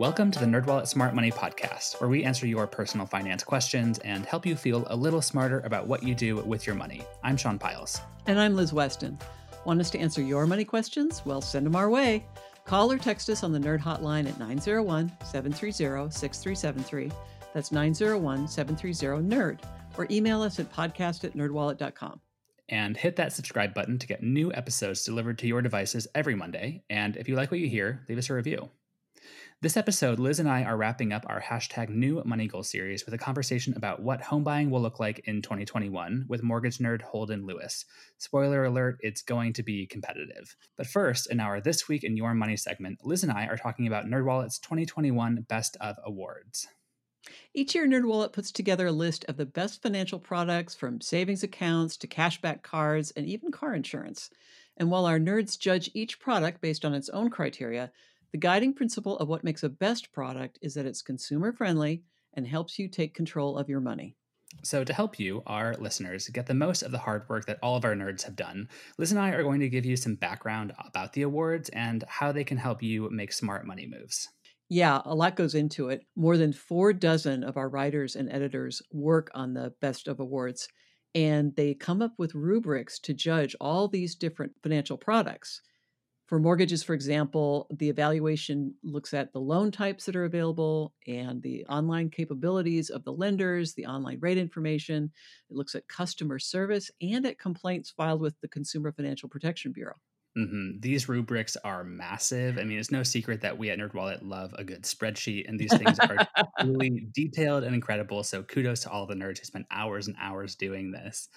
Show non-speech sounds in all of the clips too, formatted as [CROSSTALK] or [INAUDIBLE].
Welcome to the NerdWallet Smart Money Podcast, where we answer your personal finance questions and help you feel a little smarter about what you do with your money. I'm Sean Pyles. And I'm Liz Weston. Want us to answer your money questions? Well, send them our way. Call or text us on the Nerd Hotline at 901 730 6373. That's 901 730 NERD. Or email us at podcast at nerdwallet.com. And hit that subscribe button to get new episodes delivered to your devices every Monday. And if you like what you hear, leave us a review. This episode, Liz and I are wrapping up our hashtag New Money Goal series with a conversation about what home buying will look like in 2021 with mortgage nerd Holden Lewis. Spoiler alert, it's going to be competitive. But first, in our This Week in Your Money segment, Liz and I are talking about NerdWallet's 2021 Best of Awards. Each year, NerdWallet puts together a list of the best financial products from savings accounts to cashback cards and even car insurance. And while our nerds judge each product based on its own criteria, the guiding principle of what makes a best product is that it's consumer friendly and helps you take control of your money. So, to help you, our listeners, get the most of the hard work that all of our nerds have done, Liz and I are going to give you some background about the awards and how they can help you make smart money moves. Yeah, a lot goes into it. More than four dozen of our writers and editors work on the best of awards, and they come up with rubrics to judge all these different financial products. For mortgages, for example, the evaluation looks at the loan types that are available and the online capabilities of the lenders, the online rate information. It looks at customer service and at complaints filed with the Consumer Financial Protection Bureau. Mm-hmm. These rubrics are massive. I mean, it's no secret that we at NerdWallet love a good spreadsheet, and these things are [LAUGHS] really detailed and incredible. So, kudos to all the nerds who spent hours and hours doing this.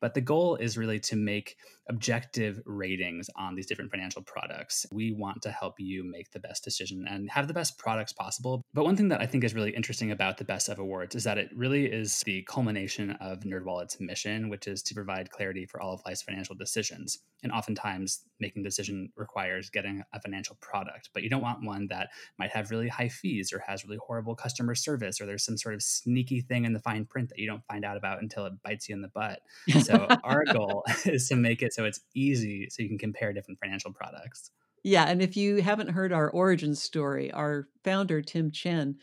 But the goal is really to make objective ratings on these different financial products. We want to help you make the best decision and have the best products possible. But one thing that I think is really interesting about the Best of Awards is that it really is the culmination of NerdWallet's mission, which is to provide clarity for all of life's financial decisions. And oftentimes, making a decision requires getting a financial product, but you don't want one that might have really high fees or has really horrible customer service or there's some sort of sneaky thing in the fine print that you don't find out about until it bites you in the butt. So, [LAUGHS] our goal [LAUGHS] is to make it so it's easy so you can compare different financial products. Yeah, and if you haven't heard our origin story, our founder Tim Chen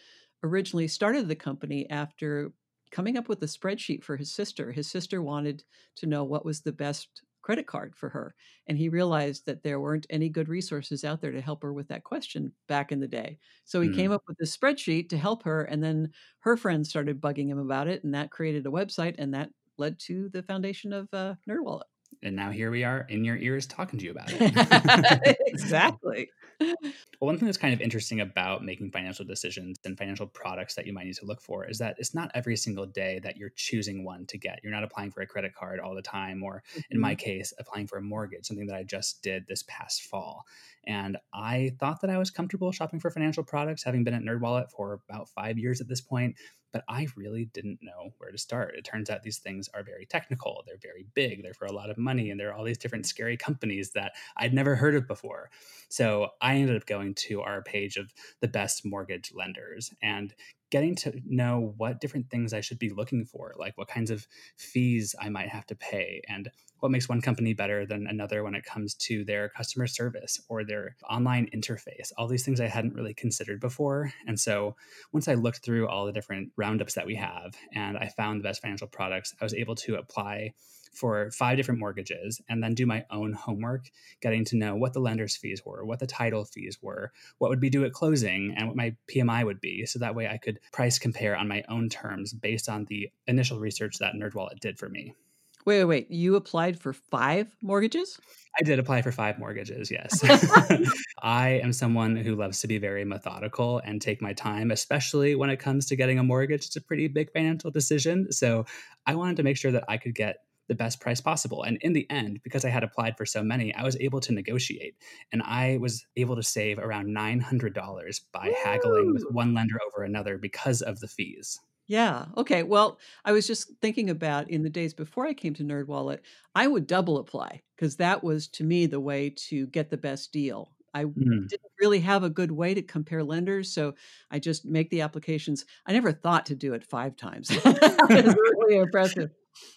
originally started the company after coming up with a spreadsheet for his sister. His sister wanted to know what was the best credit card for her, and he realized that there weren't any good resources out there to help her with that question back in the day. So he mm. came up with this spreadsheet to help her, and then her friends started bugging him about it, and that created a website, and that led to the foundation of uh, NerdWallet and now here we are in your ears talking to you about it. [LAUGHS] [LAUGHS] exactly. Well, one thing that's kind of interesting about making financial decisions and financial products that you might need to look for is that it's not every single day that you're choosing one to get. You're not applying for a credit card all the time, or in my mm-hmm. case, applying for a mortgage, something that I just did this past fall. And I thought that I was comfortable shopping for financial products, having been at NerdWallet for about five years at this point but I really didn't know where to start. It turns out these things are very technical, they're very big, they're for a lot of money, and there are all these different scary companies that I'd never heard of before. So I ended up going to our page of the best mortgage lenders and getting to know what different things I should be looking for, like what kinds of fees I might have to pay, and what makes one company better than another when it comes to their customer service or their online interface. All these things I hadn't really considered before. And so once I looked through all the different roundups that we have and I found the best financial products, I was able to apply for five different mortgages and then do my own homework, getting to know what the lender's fees were, what the title fees were, what would be due at closing, and what my PMI would be. So that way I could price compare on my own terms based on the initial research that NerdWallet did for me. Wait, wait, wait. You applied for five mortgages? I did apply for five mortgages, yes. [LAUGHS] I am someone who loves to be very methodical and take my time, especially when it comes to getting a mortgage. It's a pretty big financial decision. So I wanted to make sure that I could get the best price possible. And in the end, because I had applied for so many, I was able to negotiate and I was able to save around $900 by Woo! haggling with one lender over another because of the fees. Yeah. Okay. Well, I was just thinking about in the days before I came to NerdWallet, I would double apply because that was to me the way to get the best deal. I mm. didn't really have a good way to compare lenders, so I just make the applications. I never thought to do it five times. [LAUGHS] it's really impressive.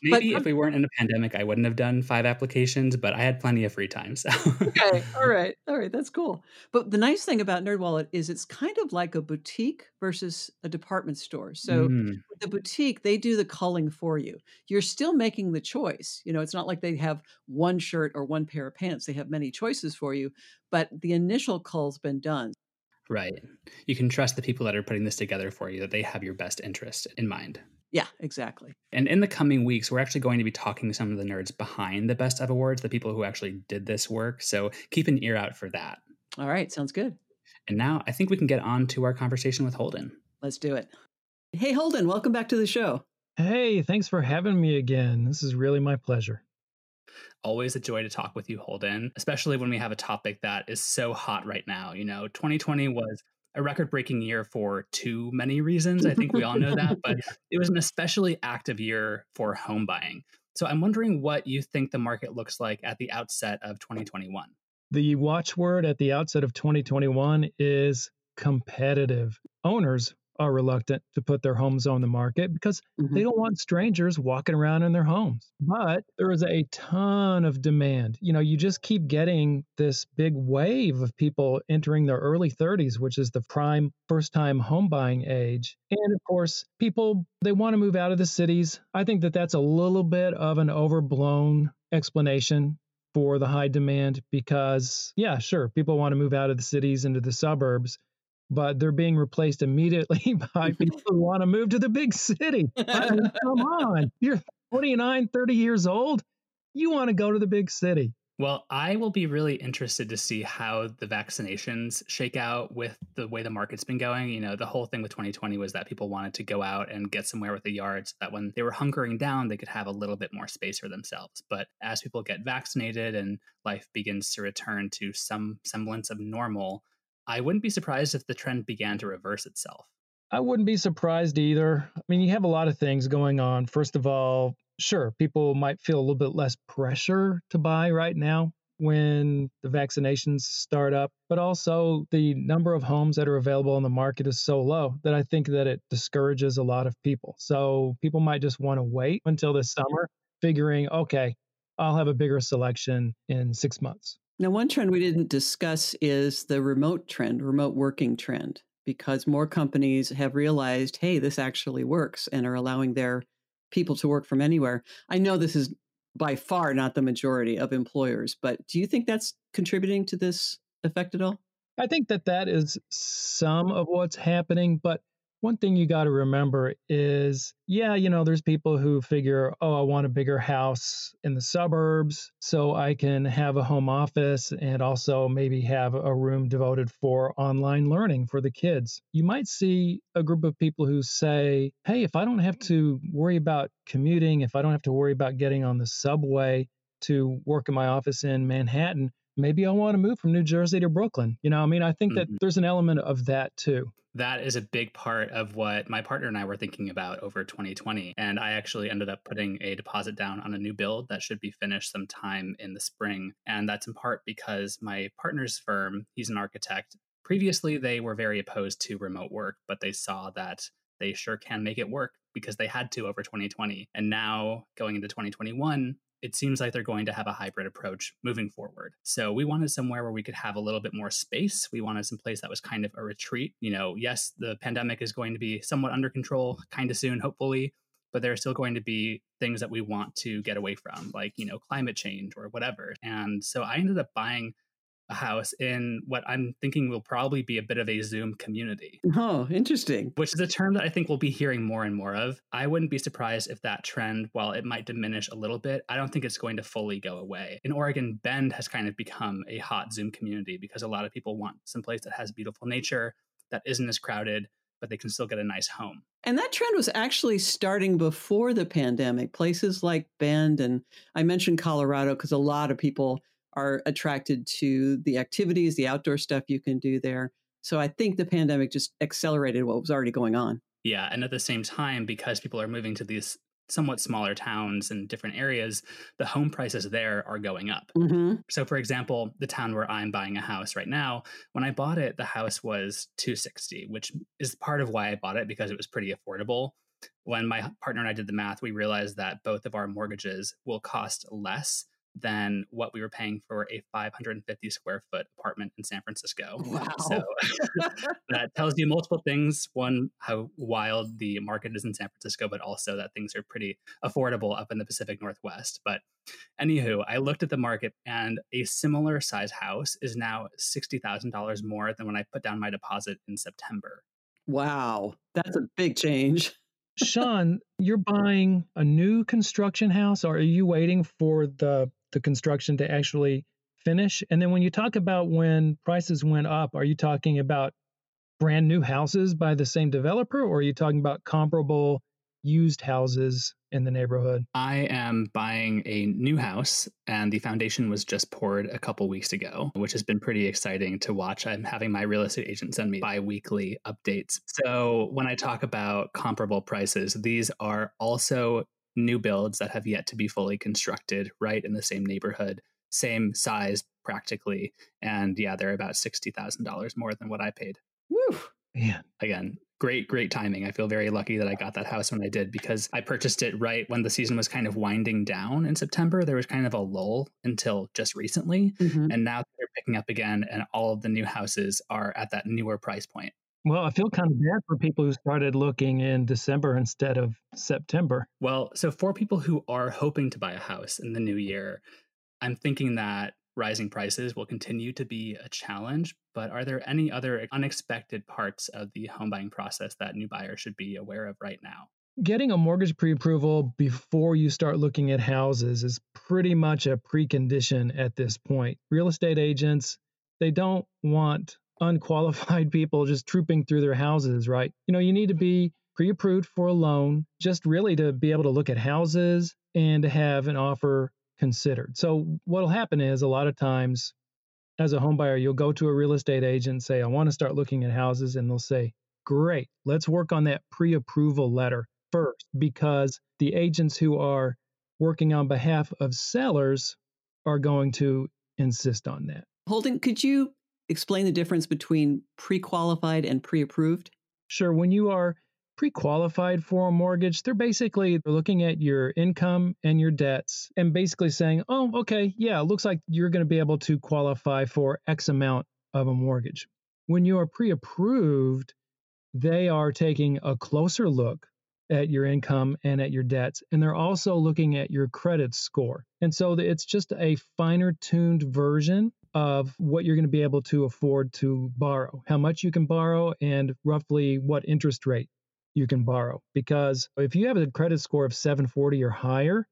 Maybe but, if we weren't in a pandemic, I wouldn't have done five applications, but I had plenty of free time. So okay, [LAUGHS] all right, all right, that's cool. But the nice thing about NerdWallet is it's kind of like a boutique versus a department store. So mm. the boutique, they do the culling for you. You're still making the choice. You know, it's not like they have one shirt or one pair of pants. They have many choices for you, but the initial cull's been done. Right. You can trust the people that are putting this together for you that they have your best interest in mind. Yeah, exactly. And in the coming weeks, we're actually going to be talking to some of the nerds behind the Best of Awards, the people who actually did this work. So keep an ear out for that. All right, sounds good. And now I think we can get on to our conversation with Holden. Let's do it. Hey, Holden, welcome back to the show. Hey, thanks for having me again. This is really my pleasure. Always a joy to talk with you, Holden, especially when we have a topic that is so hot right now. You know, 2020 was a record breaking year for too many reasons. I think we all know that, [LAUGHS] but it was an especially active year for home buying. So I'm wondering what you think the market looks like at the outset of 2021. The watchword at the outset of 2021 is competitive. Owners are reluctant to put their homes on the market because mm-hmm. they don't want strangers walking around in their homes. But there is a ton of demand. You know, you just keep getting this big wave of people entering their early 30s, which is the prime first time home buying age. And of course, people, they want to move out of the cities. I think that that's a little bit of an overblown explanation for the high demand because, yeah, sure, people want to move out of the cities into the suburbs but they're being replaced immediately [LAUGHS] by people who want to move to the big city. I mean, [LAUGHS] come on. You're 29, 30 years old. You want to go to the big city. Well, I will be really interested to see how the vaccinations shake out with the way the market's been going. You know, the whole thing with 2020 was that people wanted to go out and get somewhere with a yard so that when they were hunkering down, they could have a little bit more space for themselves. But as people get vaccinated and life begins to return to some semblance of normal, I wouldn't be surprised if the trend began to reverse itself. I wouldn't be surprised either. I mean, you have a lot of things going on. First of all, sure, people might feel a little bit less pressure to buy right now when the vaccinations start up, but also the number of homes that are available on the market is so low that I think that it discourages a lot of people. So people might just want to wait until this summer, figuring, okay, I'll have a bigger selection in six months. Now, one trend we didn't discuss is the remote trend, remote working trend, because more companies have realized, hey, this actually works and are allowing their people to work from anywhere. I know this is by far not the majority of employers, but do you think that's contributing to this effect at all? I think that that is some of what's happening, but one thing you got to remember is yeah, you know, there's people who figure, oh, I want a bigger house in the suburbs so I can have a home office and also maybe have a room devoted for online learning for the kids. You might see a group of people who say, hey, if I don't have to worry about commuting, if I don't have to worry about getting on the subway to work in my office in Manhattan, maybe I want to move from New Jersey to Brooklyn. You know, I mean, I think mm-hmm. that there's an element of that too that is a big part of what my partner and I were thinking about over 2020. And I actually ended up putting a deposit down on a new build that should be finished sometime in the spring. And that's in part because my partner's firm, he's an architect. Previously, they were very opposed to remote work, but they saw that they sure can make it work because they had to over 2020. And now going into 2021, it seems like they're going to have a hybrid approach moving forward. So we wanted somewhere where we could have a little bit more space. We wanted some place that was kind of a retreat. You know, yes, the pandemic is going to be somewhat under control kind of soon, hopefully, but there are still going to be things that we want to get away from, like, you know, climate change or whatever. And so I ended up buying a house in what I'm thinking will probably be a bit of a Zoom community. Oh, interesting. Which is a term that I think we'll be hearing more and more of. I wouldn't be surprised if that trend, while it might diminish a little bit, I don't think it's going to fully go away. In Oregon, Bend has kind of become a hot Zoom community because a lot of people want some place that has beautiful nature, that isn't as crowded, but they can still get a nice home. And that trend was actually starting before the pandemic. Places like Bend, and I mentioned Colorado because a lot of people are attracted to the activities, the outdoor stuff you can do there. So I think the pandemic just accelerated what was already going on. Yeah. And at the same time, because people are moving to these somewhat smaller towns and different areas, the home prices there are going up. Mm-hmm. So, for example, the town where I'm buying a house right now, when I bought it, the house was 260, which is part of why I bought it because it was pretty affordable. when my partner and I did the math, we realized that both of our mortgages will cost less than what we were paying for a 550 square foot apartment in San Francisco. Wow. So [LAUGHS] that tells you multiple things. One, how wild the market is in San Francisco, but also that things are pretty affordable up in the Pacific Northwest. But anywho, I looked at the market and a similar size house is now $60,000 more than when I put down my deposit in September. Wow. That's a big change. [LAUGHS] Sean, you're buying a new construction house, or are you waiting for the the construction to actually finish? And then when you talk about when prices went up, are you talking about brand new houses by the same developer, or are you talking about comparable used houses in the neighborhood? I am buying a new house, and the foundation was just poured a couple weeks ago, which has been pretty exciting to watch. I'm having my real estate agent send me bi weekly updates. So, when I talk about comparable prices, these are also new builds that have yet to be fully constructed, right in the same neighborhood, same size practically. And yeah, they're about $60,000 more than what I paid. Woo. Man. Again, great, great timing. I feel very lucky that I got that house when I did because I purchased it right when the season was kind of winding down in September. There was kind of a lull until just recently. Mm-hmm. And now they're picking up again, and all of the new houses are at that newer price point. Well, I feel kind of bad for people who started looking in December instead of September. Well, so for people who are hoping to buy a house in the new year, I'm thinking that rising prices will continue to be a challenge, but are there any other unexpected parts of the home buying process that new buyers should be aware of right now? Getting a mortgage pre approval before you start looking at houses is pretty much a precondition at this point. Real estate agents, they don't want unqualified [LAUGHS] people just trooping through their houses, right? You know, you need to be pre approved for a loan, just really to be able to look at houses and to have an offer considered. So what'll happen is a lot of times as a home buyer, you'll go to a real estate agent and say, I want to start looking at houses, and they'll say, Great, let's work on that pre approval letter first, because the agents who are working on behalf of sellers are going to insist on that. Holden, could you explain the difference between pre qualified and pre approved? Sure. When you are pre-qualified for a mortgage, they're basically looking at your income and your debts and basically saying, "Oh, okay, yeah, it looks like you're going to be able to qualify for X amount of a mortgage." When you are pre-approved, they are taking a closer look at your income and at your debts and they're also looking at your credit score. And so it's just a finer tuned version of what you're going to be able to afford to borrow, how much you can borrow, and roughly what interest rate you can borrow. Because if you have a credit score of 740 or higher,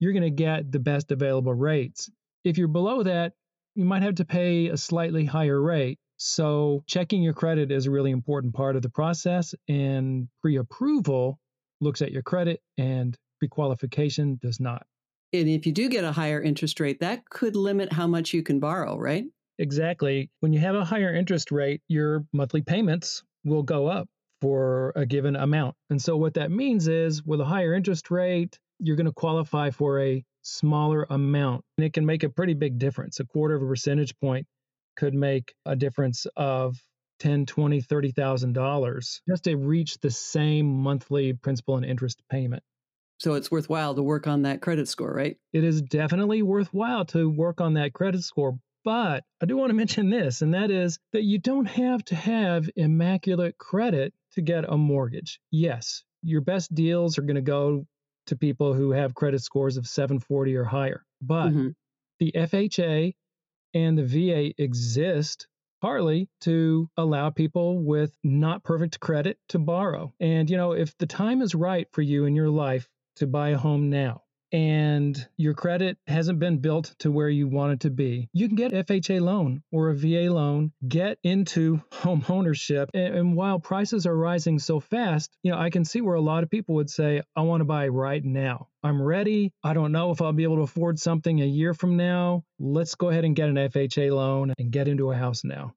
you're going to get the best available rates. If you're below that, you might have to pay a slightly higher rate. So, checking your credit is a really important part of the process, and pre approval looks at your credit, and pre qualification does not. And if you do get a higher interest rate, that could limit how much you can borrow, right? Exactly. When you have a higher interest rate, your monthly payments will go up for a given amount. And so what that means is with a higher interest rate, you're going to qualify for a smaller amount. And it can make a pretty big difference. A quarter of a percentage point could make a difference of 10, 20, 30,000 dollars just to reach the same monthly principal and interest payment. So it's worthwhile to work on that credit score, right? It is definitely worthwhile to work on that credit score, but I do want to [LAUGHS] mention this, and that is that you don't have to have immaculate credit to get a mortgage. Yes, your best deals are going to go to people who have credit scores of 740 or higher. But mm-hmm. the FHA and the VA exist partly to allow people with not perfect credit to borrow. And, you know, if the time is right for you in your life to buy a home now, and your credit hasn't been built to where you want it to be, you can get FHA loan or a VA loan, get into [LAUGHS] home ownership. And, while prices are rising so fast, you know, I can see where a lot of people would say, I want to buy right now. I'm ready. I don't know if I'll be able to afford something a year from now. Let's go ahead and get an FHA loan and get into a house now.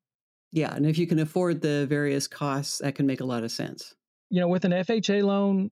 Yeah. And if you can afford the various costs, that can make a lot of sense. You know, with an FHA loan,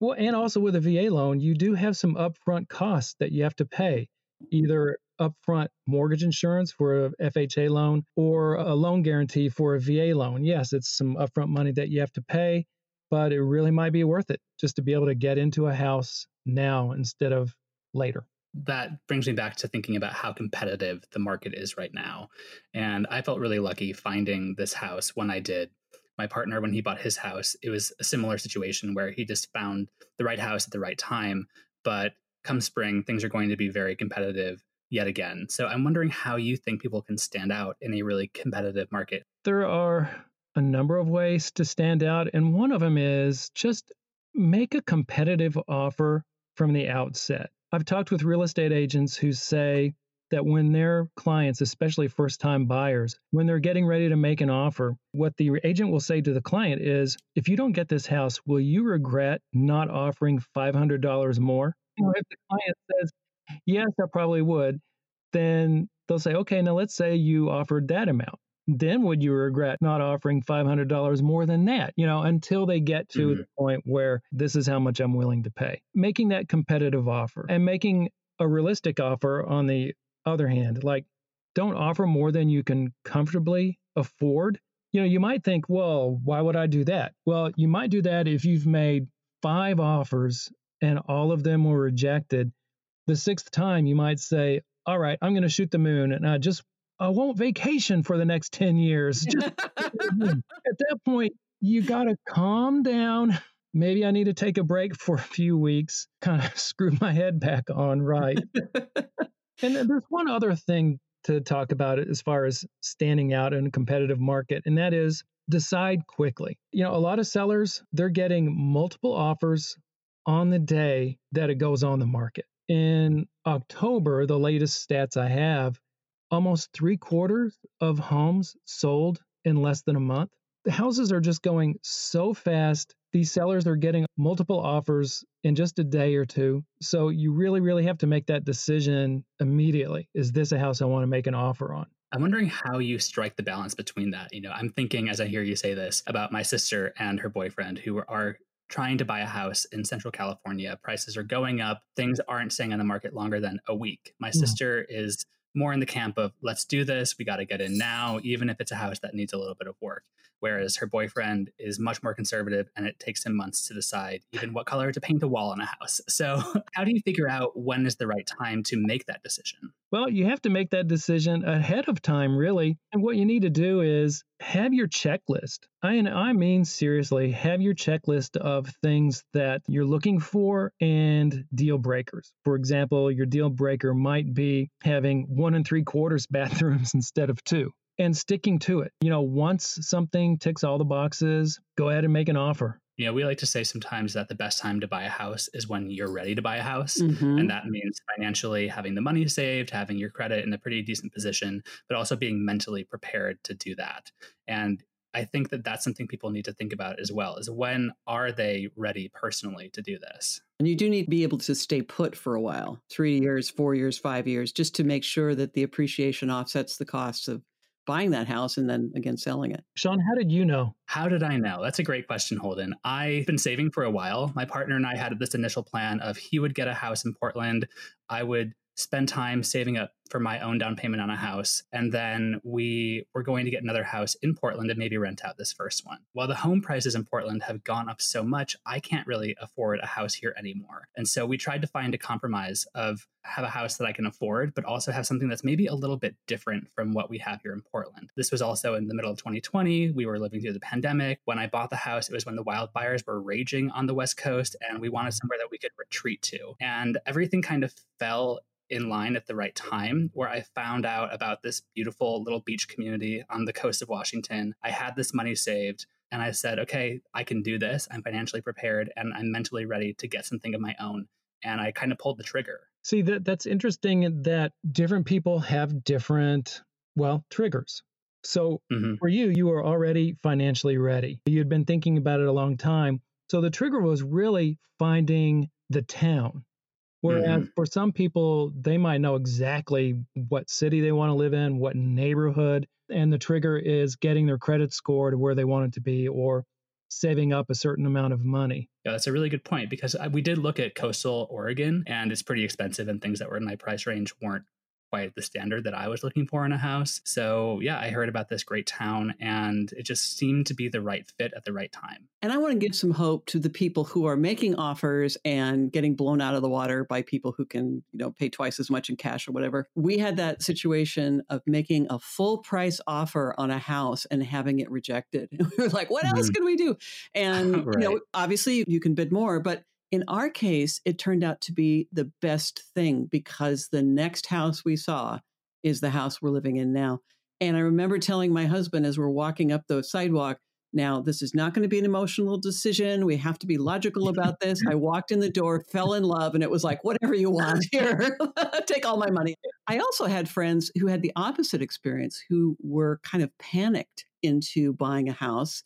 well, and also with a VA loan, you do have some upfront costs that you have to pay, either upfront mortgage insurance for a FHA loan or a loan guarantee for a VA loan. Yes, it's some upfront money that you have to pay. but it really might be worth it just to be able to get into a house now instead of later that brings me back to thinking about how competitive the market is right now. And I felt really lucky finding this house when I did. My partner, when he bought his house, it was a similar situation where he just found the right house at the right time. But come spring, things are going to be very competitive yet again. So I'm wondering how you think people can stand out in a really competitive market. There are a number of ways to stand out, and one of them is just make a competitive offer from the outset. I've talked with real estate agents who say that when their clients, especially first time buyers, when they're getting ready to make an offer, what the agent will say to the client is, if you don't get this house, will you regret not offering $500 more? Know, if the client says, yes, I probably would, then they'll say, okay, now let's say you offered that amount. Then would you regret not offering $500 more than that? You know, until they get to mm-hmm. the point where this is how much I'm willing to pay. Making that competitive offer and making a realistic offer on the other hand, like don't offer more than you can comfortably afford. You know, you might think, well, why would I do that? Well, you might do that if you've made five offers and all of them were rejected. The sixth time, you might say, all right, I'm going to shoot the moon and I just, I won't vacation for the next 10 years. Just, [LAUGHS] [LAUGHS] at that point, you got to calm down. Maybe I need to take a break for a few weeks, kind of [LAUGHS] screw my head back on right. And there's one other thing to talk about as far as standing out in a competitive market, and that is decide quickly. You know, a lot of sellers, they're getting multiple offers on the day that it goes on the market. In October, the latest stats I have, almost three quarters of homes sold in less than a month. The houses are just going so fast these sellers are getting multiple offers in just a day or two. So you really, really have to make that decision immediately. Is this a house I want to make an offer on? I'm wondering how you strike the balance between that. You know, I'm thinking as I hear you say this about my sister and her boyfriend who are trying to buy a house in Central California. Prices are going up. Things aren't staying on the market longer than a week. My hmm. sister is more in the camp of let's do this. We got to get in now, even if it's a house that needs a little bit of work whereas her boyfriend is much more conservative and it takes him months to decide even what color to paint a wall in a house. So, [LAUGHS] how do you figure out when is the right time to make that decision? Well, you have to make that decision ahead of time, really. And what you need to do is have your checklist. I, I mean, seriously, have your checklist of things that you're looking for and deal breakers. For example, your deal breaker might be having one and three quarters [LAUGHS] bathrooms instead of two and sticking to it. You know, once something ticks all the boxes, go ahead and make an offer. You know, we like to say sometimes that the best time to buy a house is when you're ready to buy a house. Mm-hmm. And that means financially having the money saved, having your credit in a pretty decent position, but also being mentally prepared to do that. And I think that that's something people need to think about as well is when are they ready personally to do this? And you do need to be able to stay put for a while, three years, four years, five years, just to make sure that the appreciation offsets the costs of buying that house and then again selling it. Sean, how did you know? How did I know? That's a great question, Holden. I've been saving for a while. My partner and I had this initial plan of he would get a house in Portland. I would spend time saving up for my own down payment on a house. And then we were going to get another house in Portland and maybe rent out this first one. While the home prices in Portland have gone up so much, I can't really afford a house here anymore. And so we tried to find a compromise of have a house that I can afford, but also have something that's maybe a little bit different from what we have here in Portland. This was also in the middle of 2020. We were living through the pandemic. When I bought the house, it was when the wildfires were raging on the West Coast, and we wanted somewhere that we could retreat to. And everything kind of fell in line at the right time where I found out about this beautiful little beach community on the coast of Washington. I had this money saved and I said, okay, I can do this. I'm financially prepared and I'm mentally ready to get something of my own. And I kind of pulled the trigger. See, that that's interesting that different people have different, well, triggers. So mm-hmm. for you, you were already financially ready. You'd been thinking about it a long time. So the trigger was really finding the town Whereas mm-hmm. for some people, they might know exactly what city they want to live in, what neighborhood, and the trigger is getting their credit score to where they want it to be or saving up a certain amount of money. Yeah, that's a really good point because we did look at coastal Oregon and it's pretty expensive and things that were in my price range weren't quite the standard that I was looking for in a house. So, yeah, I heard about this great town and it just seemed to be the right fit at the right time. And I want to give some hope to the people who are making offers and getting blown out of the water by people who can, you know, pay twice as much in cash or whatever. We had that situation of making a full price offer on a house and having it rejected. [LAUGHS] we were like, what else mm-hmm. can we do? [LAUGHS] And, right. you know, obviously you can bid more, but in our case, it turned out to be the best thing because the next house we saw is the house we're living in now. And I remember telling my husband as we're walking up the sidewalk, now, this is not going to be an emotional decision. We have to be logical [LAUGHS] about this. I walked in the door, fell in love, and it was like, whatever you want [LAUGHS] here, [LAUGHS] take all my money. I also had friends who had the opposite experience, who were kind of panicked into buying a house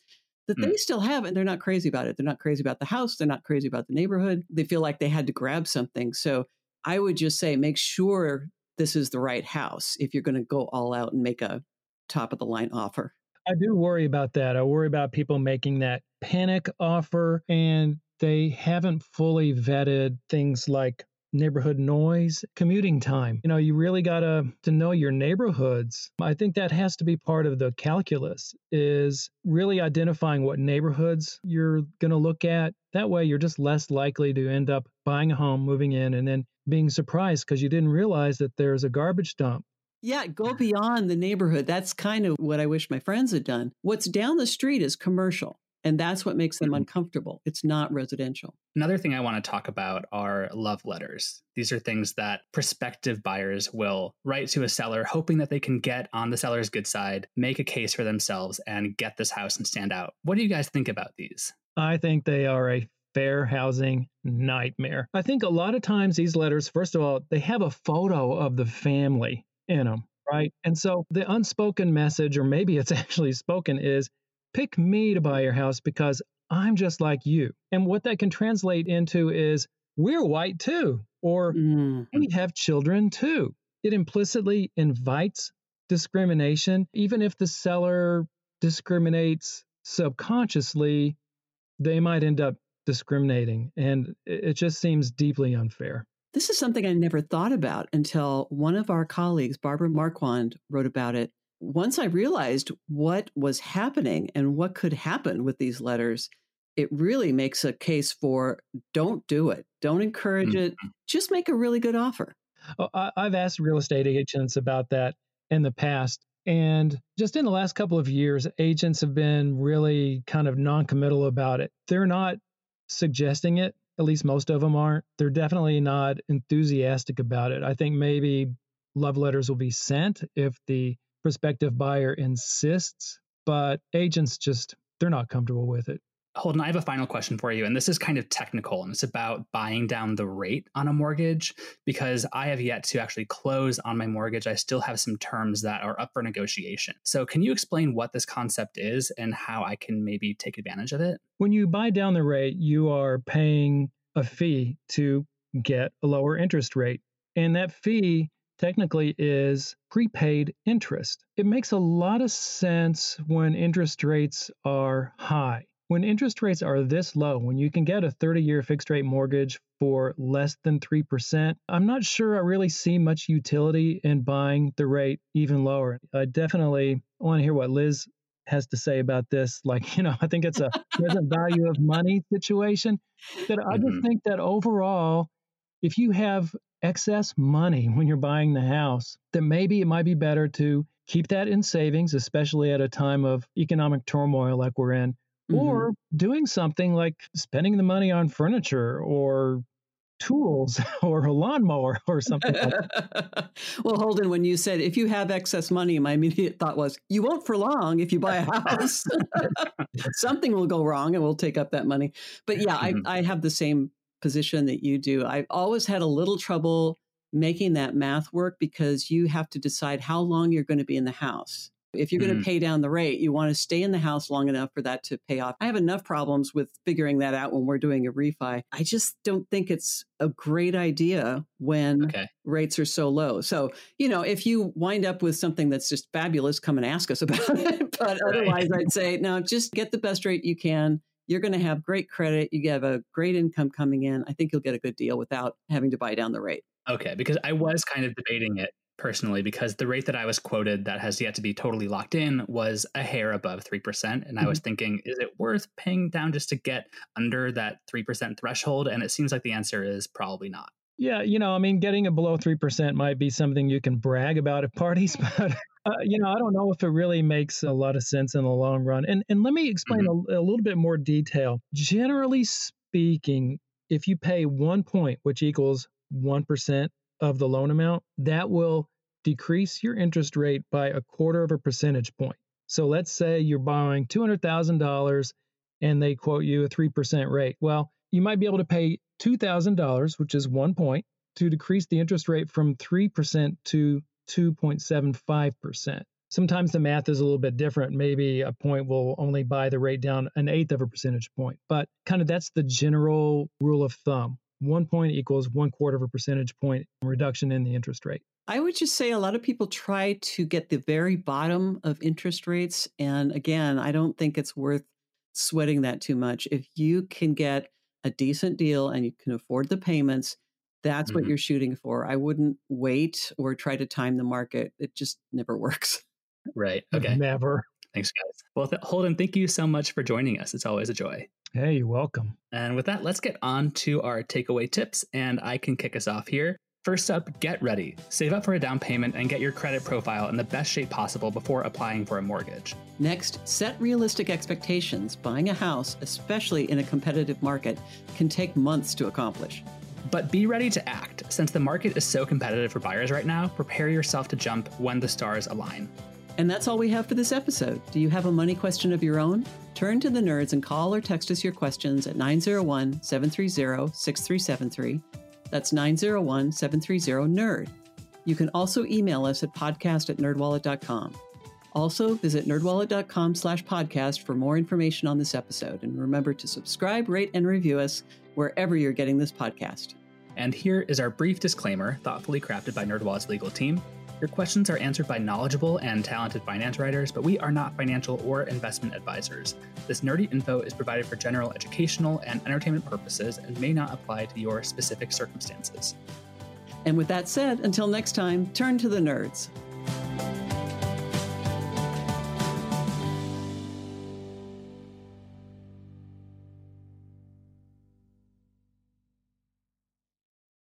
that mm. they still have and they're not crazy about it. They're not crazy about the house. They're not crazy about the neighborhood. They feel like they had to grab something. So I would just say make sure this is the right house if you're going to go all out and make a top of the line offer. I do worry about that. I worry about people making that panic offer and they haven't fully vetted things like neighborhood noise, commuting time. You know, you really got to to know your neighborhoods. I think that has to be part of the calculus is really identifying what neighborhoods you're going to look at. That way you're just less likely to end up buying a home, moving in and then being surprised because you didn't realize that there's a garbage dump yeah, go beyond the neighborhood. That's kind of what I wish my friends had done. What's down the street is commercial. And that's what makes them mm-hmm. uncomfortable. It's not residential. Another thing I want to talk about are love letters. These are things that prospective buyers will write to a seller, hoping that they can get on the seller's good side, make a case for themselves, and get this house and stand out. What do you guys think about these? I think they are a fair housing nightmare. I think a lot of times these letters, first of all, they have a photo of the family in them, right? And so the unspoken message, or maybe it's [LAUGHS] actually spoken, is pick me to buy your house because I'm just like you. And what that can translate into is we're white too, or mm. we have children too. It implicitly invites discrimination, even if the seller discriminates subconsciously, they might end up discriminating. And it just seems deeply unfair. This is something I never thought about until one of our colleagues, Barbara Marquand, wrote about it once I realized what was happening and what could happen with these letters, it really makes a case for don't do it. Don't encourage mm-hmm. it. Just make a really good offer. Oh, I, I've asked real estate agents about that in the past. And just in the last couple of years, agents have been really kind of non-committal about it. They're not suggesting it, at least most of them aren't. They're definitely not enthusiastic about it. I think maybe love letters will be sent if the prospective buyer insists, but agents just, they're not comfortable with it. Holden, I have a final question for you. And this is kind of technical and it's about buying down the rate on a mortgage because I have yet to actually close on my mortgage. I still have some terms that are up for negotiation. So, can you explain what this concept is and how I can maybe take advantage of it? When you buy down the rate, you are paying a fee to get a lower interest rate. And that fee technically is prepaid interest. It makes a lot of sense when interest rates are high. When interest rates are this low, when you can get a 30 year fixed rate mortgage for less than 3%, I'm not sure I really see much utility in buying the rate even lower. I definitely want to hear what Liz has to say about this. [LAUGHS] Like, you know, I think it's a present value of money situation. But I just mm-hmm. think that overall, if you have excess money when you're buying the house, then maybe it might be better to keep that in savings, especially at a time of economic turmoil like we're in, mm-hmm. or doing something like spending the money on furniture or tools [LAUGHS] or a lawnmower or something like [LAUGHS] well, Holden, when you said if you have excess money, my immediate thought was you won't for long if you buy a house. [LAUGHS] something will go wrong and we'll take up that money. But yeah, mm-hmm. I, I have the same position that you do. I've always had a little trouble making that math work because you have to decide how long you're going to be in the house. If you're mm. going to pay down the rate, you want to stay in the house long enough for that to pay off. I have enough problems with figuring that out when we're doing a refi. I just don't think it's a great idea when okay. rates are so low. So, you know, if you wind up with something that's just fabulous, come and ask us [LAUGHS] about it. But right. otherwise, I'd say, no, just get the best rate you can you're going to have great credit. You have a great income coming in. I think you'll get a good deal without having to buy down the rate. Okay, because I was kind of debating it personally because the rate that I was quoted that has yet to be totally locked in was a hair above 3%. And. I was mm-hmm. thinking, is it worth paying down just to get under that 3% threshold? And it seems like the answer is probably not. Yeah, you know, I mean, getting a below 3% might be something you can brag about at parties, [LAUGHS] but, uh, you know, I don't know if it really makes a lot of sense in the long run. And, and let me explain mm-hmm. a, a little bit more detail. Generally speaking, if you pay one point, which equals 1% of the loan amount, that will decrease your interest rate by a quarter of a percentage point. So let's say you're borrowing $200,000 and they quote you a 3% rate. Well, you might be able to pay $2,000, which is one point, to decrease the interest rate from 3% to 2.75%. Sometimes the math is a little bit different. Maybe a point will only buy the rate down an eighth of a percentage point, but kind of that's the general rule of thumb. One point equals one quarter of a percentage point reduction in the interest rate. I would just say a lot of people try to get the very bottom of interest rates. And again, I don't think it's worth sweating that too much. If you can get a decent deal and you can afford the payments, that's mm-hmm. what you're shooting for. I wouldn't wait or try to time the market. It just never [LAUGHS] works. Right. Okay. Never. Thanks, guys. Well, th- Holden, thank you so much for joining us. It's always a joy. Hey, you're welcome. And with that, let's get on to our takeaway tips. And I can kick us off here. First up, get ready. Save up for a down payment and get your credit profile in the best shape possible before applying for a mortgage. Next, set realistic expectations. Buying a house, especially in a competitive market, can take months to accomplish. But be ready to act. Since the market is so competitive for buyers right now, prepare yourself to jump when the stars align. And that's all we have for this episode. Do you have a money question of your own? Turn to the nerds and call or text us your questions at 901 730 6373. That's 901 730 NERD. You can also email us at podcast at nerdwallet.com. Also, visit nerdwallet.com slash podcast for more information on this episode. And remember to subscribe, rate, and review us wherever you're getting this podcast. And here is our brief disclaimer, thoughtfully crafted by NerdWallet's legal team. Your questions are answered by knowledgeable and talented finance writers, but we are not financial or investment advisors. This nerdy info is provided for general educational and entertainment purposes and may not apply to your specific circumstances. And with that said, until next time, turn to the nerds.